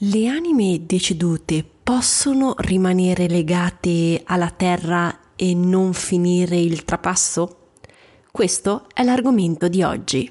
Le anime decedute possono rimanere legate alla terra e non finire il trapasso? Questo è l'argomento di oggi.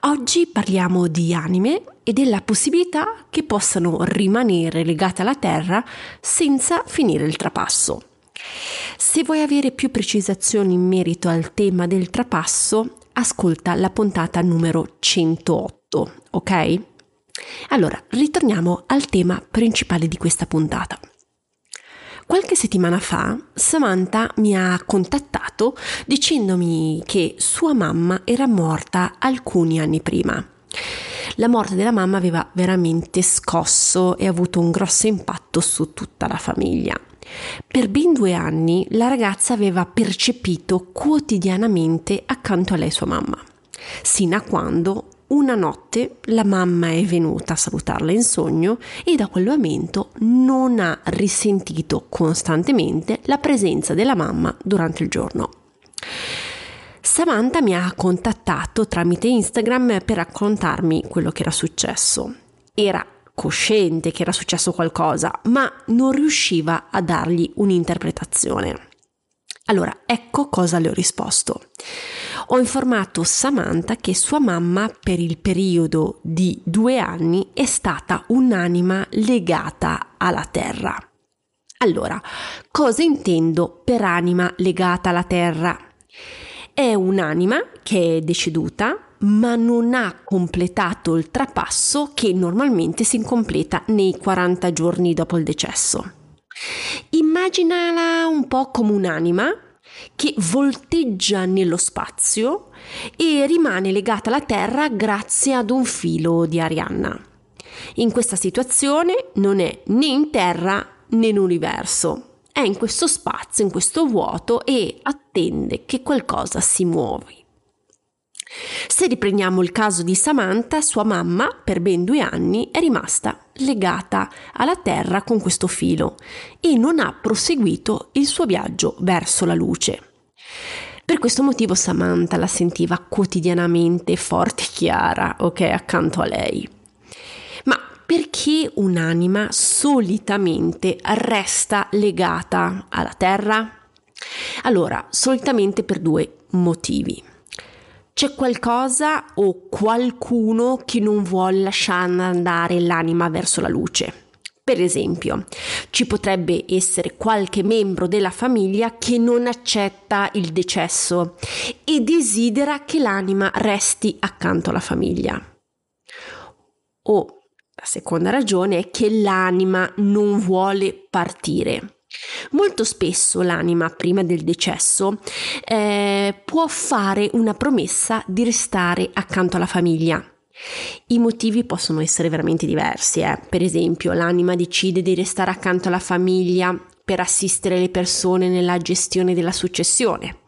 Oggi parliamo di anime e della possibilità che possano rimanere legate alla Terra senza finire il trapasso. Se vuoi avere più precisazioni in merito al tema del trapasso, ascolta la puntata numero 108, ok? Allora, ritorniamo al tema principale di questa puntata. Qualche settimana fa Samantha mi ha contattato dicendomi che sua mamma era morta alcuni anni prima. La morte della mamma aveva veramente scosso e avuto un grosso impatto su tutta la famiglia. Per ben due anni la ragazza aveva percepito quotidianamente accanto a lei sua mamma, sino a quando una notte la mamma è venuta a salutarla in sogno e da quel momento non ha risentito costantemente la presenza della mamma durante il giorno. Samantha mi ha contattato tramite Instagram per raccontarmi quello che era successo. Era cosciente che era successo qualcosa, ma non riusciva a dargli un'interpretazione. Allora, ecco cosa le ho risposto. Ho informato Samantha che sua mamma per il periodo di due anni è stata un'anima legata alla terra. Allora, cosa intendo per anima legata alla terra? È un'anima che è deceduta ma non ha completato il trapasso che normalmente si completa nei 40 giorni dopo il decesso. Immaginala un po' come un'anima che volteggia nello spazio e rimane legata alla Terra grazie ad un filo di Arianna. In questa situazione non è né in Terra né in universo, è in questo spazio, in questo vuoto e attende che qualcosa si muovi. Se riprendiamo il caso di Samantha, sua mamma per ben due anni è rimasta legata alla terra con questo filo e non ha proseguito il suo viaggio verso la luce. Per questo motivo Samantha la sentiva quotidianamente forte e chiara, ok, accanto a lei. Ma perché un'anima solitamente resta legata alla terra? Allora, solitamente per due motivi c'è qualcosa o qualcuno che non vuole lasciare andare l'anima verso la luce. Per esempio, ci potrebbe essere qualche membro della famiglia che non accetta il decesso e desidera che l'anima resti accanto alla famiglia. O la seconda ragione è che l'anima non vuole partire. Molto spesso l'anima, prima del decesso, eh, può fare una promessa di restare accanto alla famiglia. I motivi possono essere veramente diversi. Eh. Per esempio, l'anima decide di restare accanto alla famiglia per assistere le persone nella gestione della successione,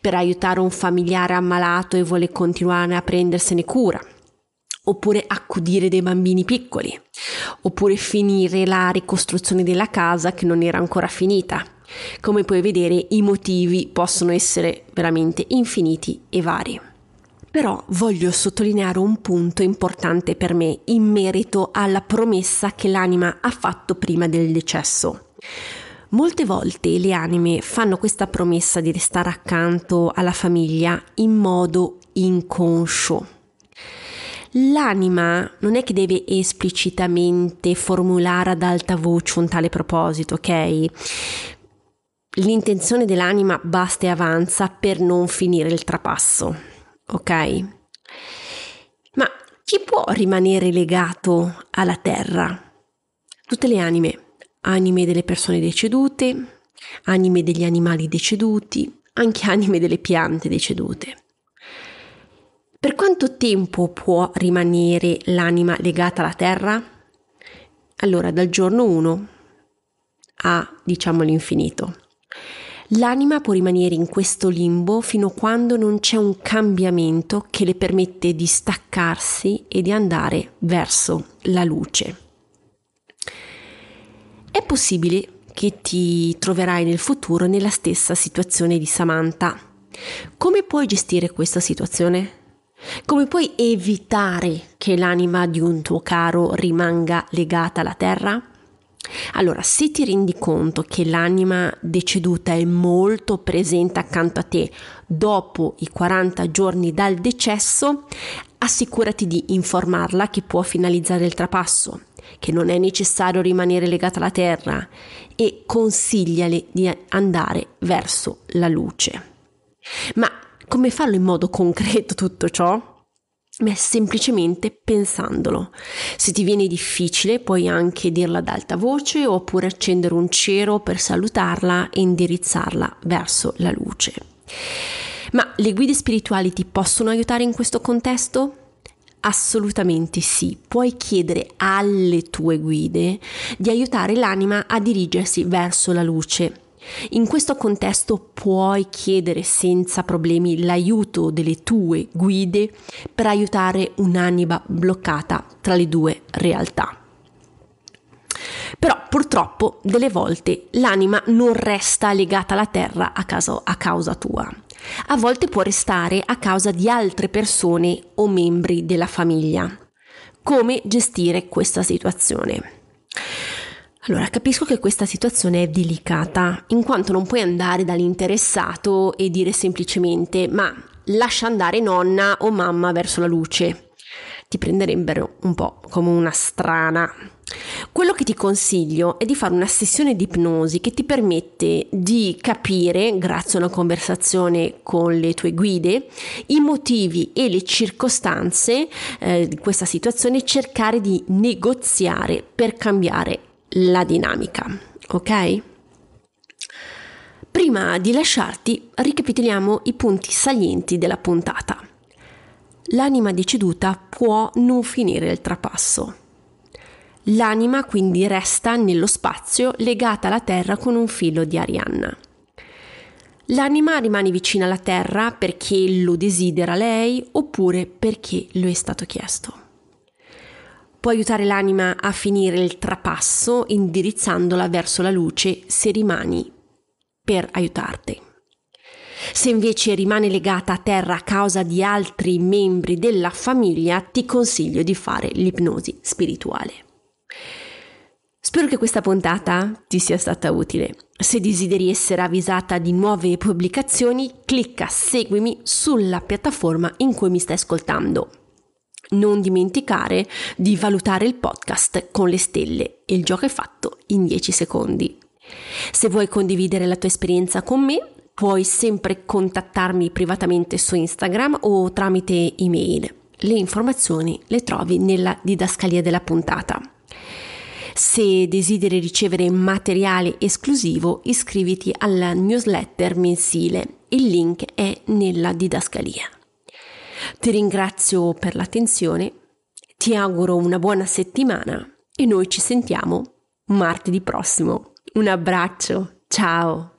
per aiutare un familiare ammalato e vuole continuare a prendersene cura oppure accudire dei bambini piccoli, oppure finire la ricostruzione della casa che non era ancora finita. Come puoi vedere i motivi possono essere veramente infiniti e vari. Però voglio sottolineare un punto importante per me in merito alla promessa che l'anima ha fatto prima del decesso. Molte volte le anime fanno questa promessa di restare accanto alla famiglia in modo inconscio L'anima non è che deve esplicitamente formulare ad alta voce un tale proposito, ok? L'intenzione dell'anima basta e avanza per non finire il trapasso, ok? Ma chi può rimanere legato alla terra? Tutte le anime, anime delle persone decedute, anime degli animali deceduti, anche anime delle piante decedute. Per quanto tempo può rimanere l'anima legata alla terra? allora dal giorno 1 a diciamo l'infinito. L'anima può rimanere in questo limbo fino a quando non c'è un cambiamento che le permette di staccarsi e di andare verso la luce. È possibile che ti troverai nel futuro nella stessa situazione di Samantha. Come puoi gestire questa situazione? Come puoi evitare che l'anima di un tuo caro rimanga legata alla terra? Allora, se ti rendi conto che l'anima deceduta è molto presente accanto a te dopo i 40 giorni dal decesso, assicurati di informarla che può finalizzare il trapasso, che non è necessario rimanere legata alla terra e consigliale di andare verso la luce. Ma come farlo in modo concreto tutto ciò? Beh, semplicemente pensandolo. Se ti viene difficile, puoi anche dirla ad alta voce oppure accendere un cero per salutarla e indirizzarla verso la luce. Ma le guide spirituali ti possono aiutare in questo contesto? Assolutamente sì, puoi chiedere alle tue guide di aiutare l'anima a dirigersi verso la luce in questo contesto puoi chiedere senza problemi l'aiuto delle tue guide per aiutare un'anima bloccata tra le due realtà. Però purtroppo delle volte l'anima non resta legata alla terra a, caso, a causa tua. A volte può restare a causa di altre persone o membri della famiglia. Come gestire questa situazione? Allora, capisco che questa situazione è delicata, in quanto non puoi andare dall'interessato e dire semplicemente ma lascia andare nonna o mamma verso la luce. Ti prenderebbero un po' come una strana. Quello che ti consiglio è di fare una sessione di ipnosi che ti permette di capire, grazie a una conversazione con le tue guide, i motivi e le circostanze eh, di questa situazione e cercare di negoziare per cambiare la dinamica, ok? Prima di lasciarti, ricapitoliamo i punti salienti della puntata. L'anima deceduta può non finire il trapasso. L'anima quindi resta nello spazio legata alla Terra con un filo di Arianna. L'anima rimane vicina alla Terra perché lo desidera lei oppure perché lo è stato chiesto può aiutare l'anima a finire il trapasso indirizzandola verso la luce se rimani per aiutarti. Se invece rimane legata a terra a causa di altri membri della famiglia, ti consiglio di fare l'ipnosi spirituale. Spero che questa puntata ti sia stata utile. Se desideri essere avvisata di nuove pubblicazioni, clicca seguimi sulla piattaforma in cui mi stai ascoltando. Non dimenticare di valutare il podcast con le stelle il gioco è fatto in 10 secondi. Se vuoi condividere la tua esperienza con me, puoi sempre contattarmi privatamente su Instagram o tramite email. Le informazioni le trovi nella didascalia della puntata. Se desideri ricevere materiale esclusivo, iscriviti alla newsletter mensile. Il link è nella didascalia. Ti ringrazio per l'attenzione, ti auguro una buona settimana e noi ci sentiamo martedì prossimo. Un abbraccio, ciao!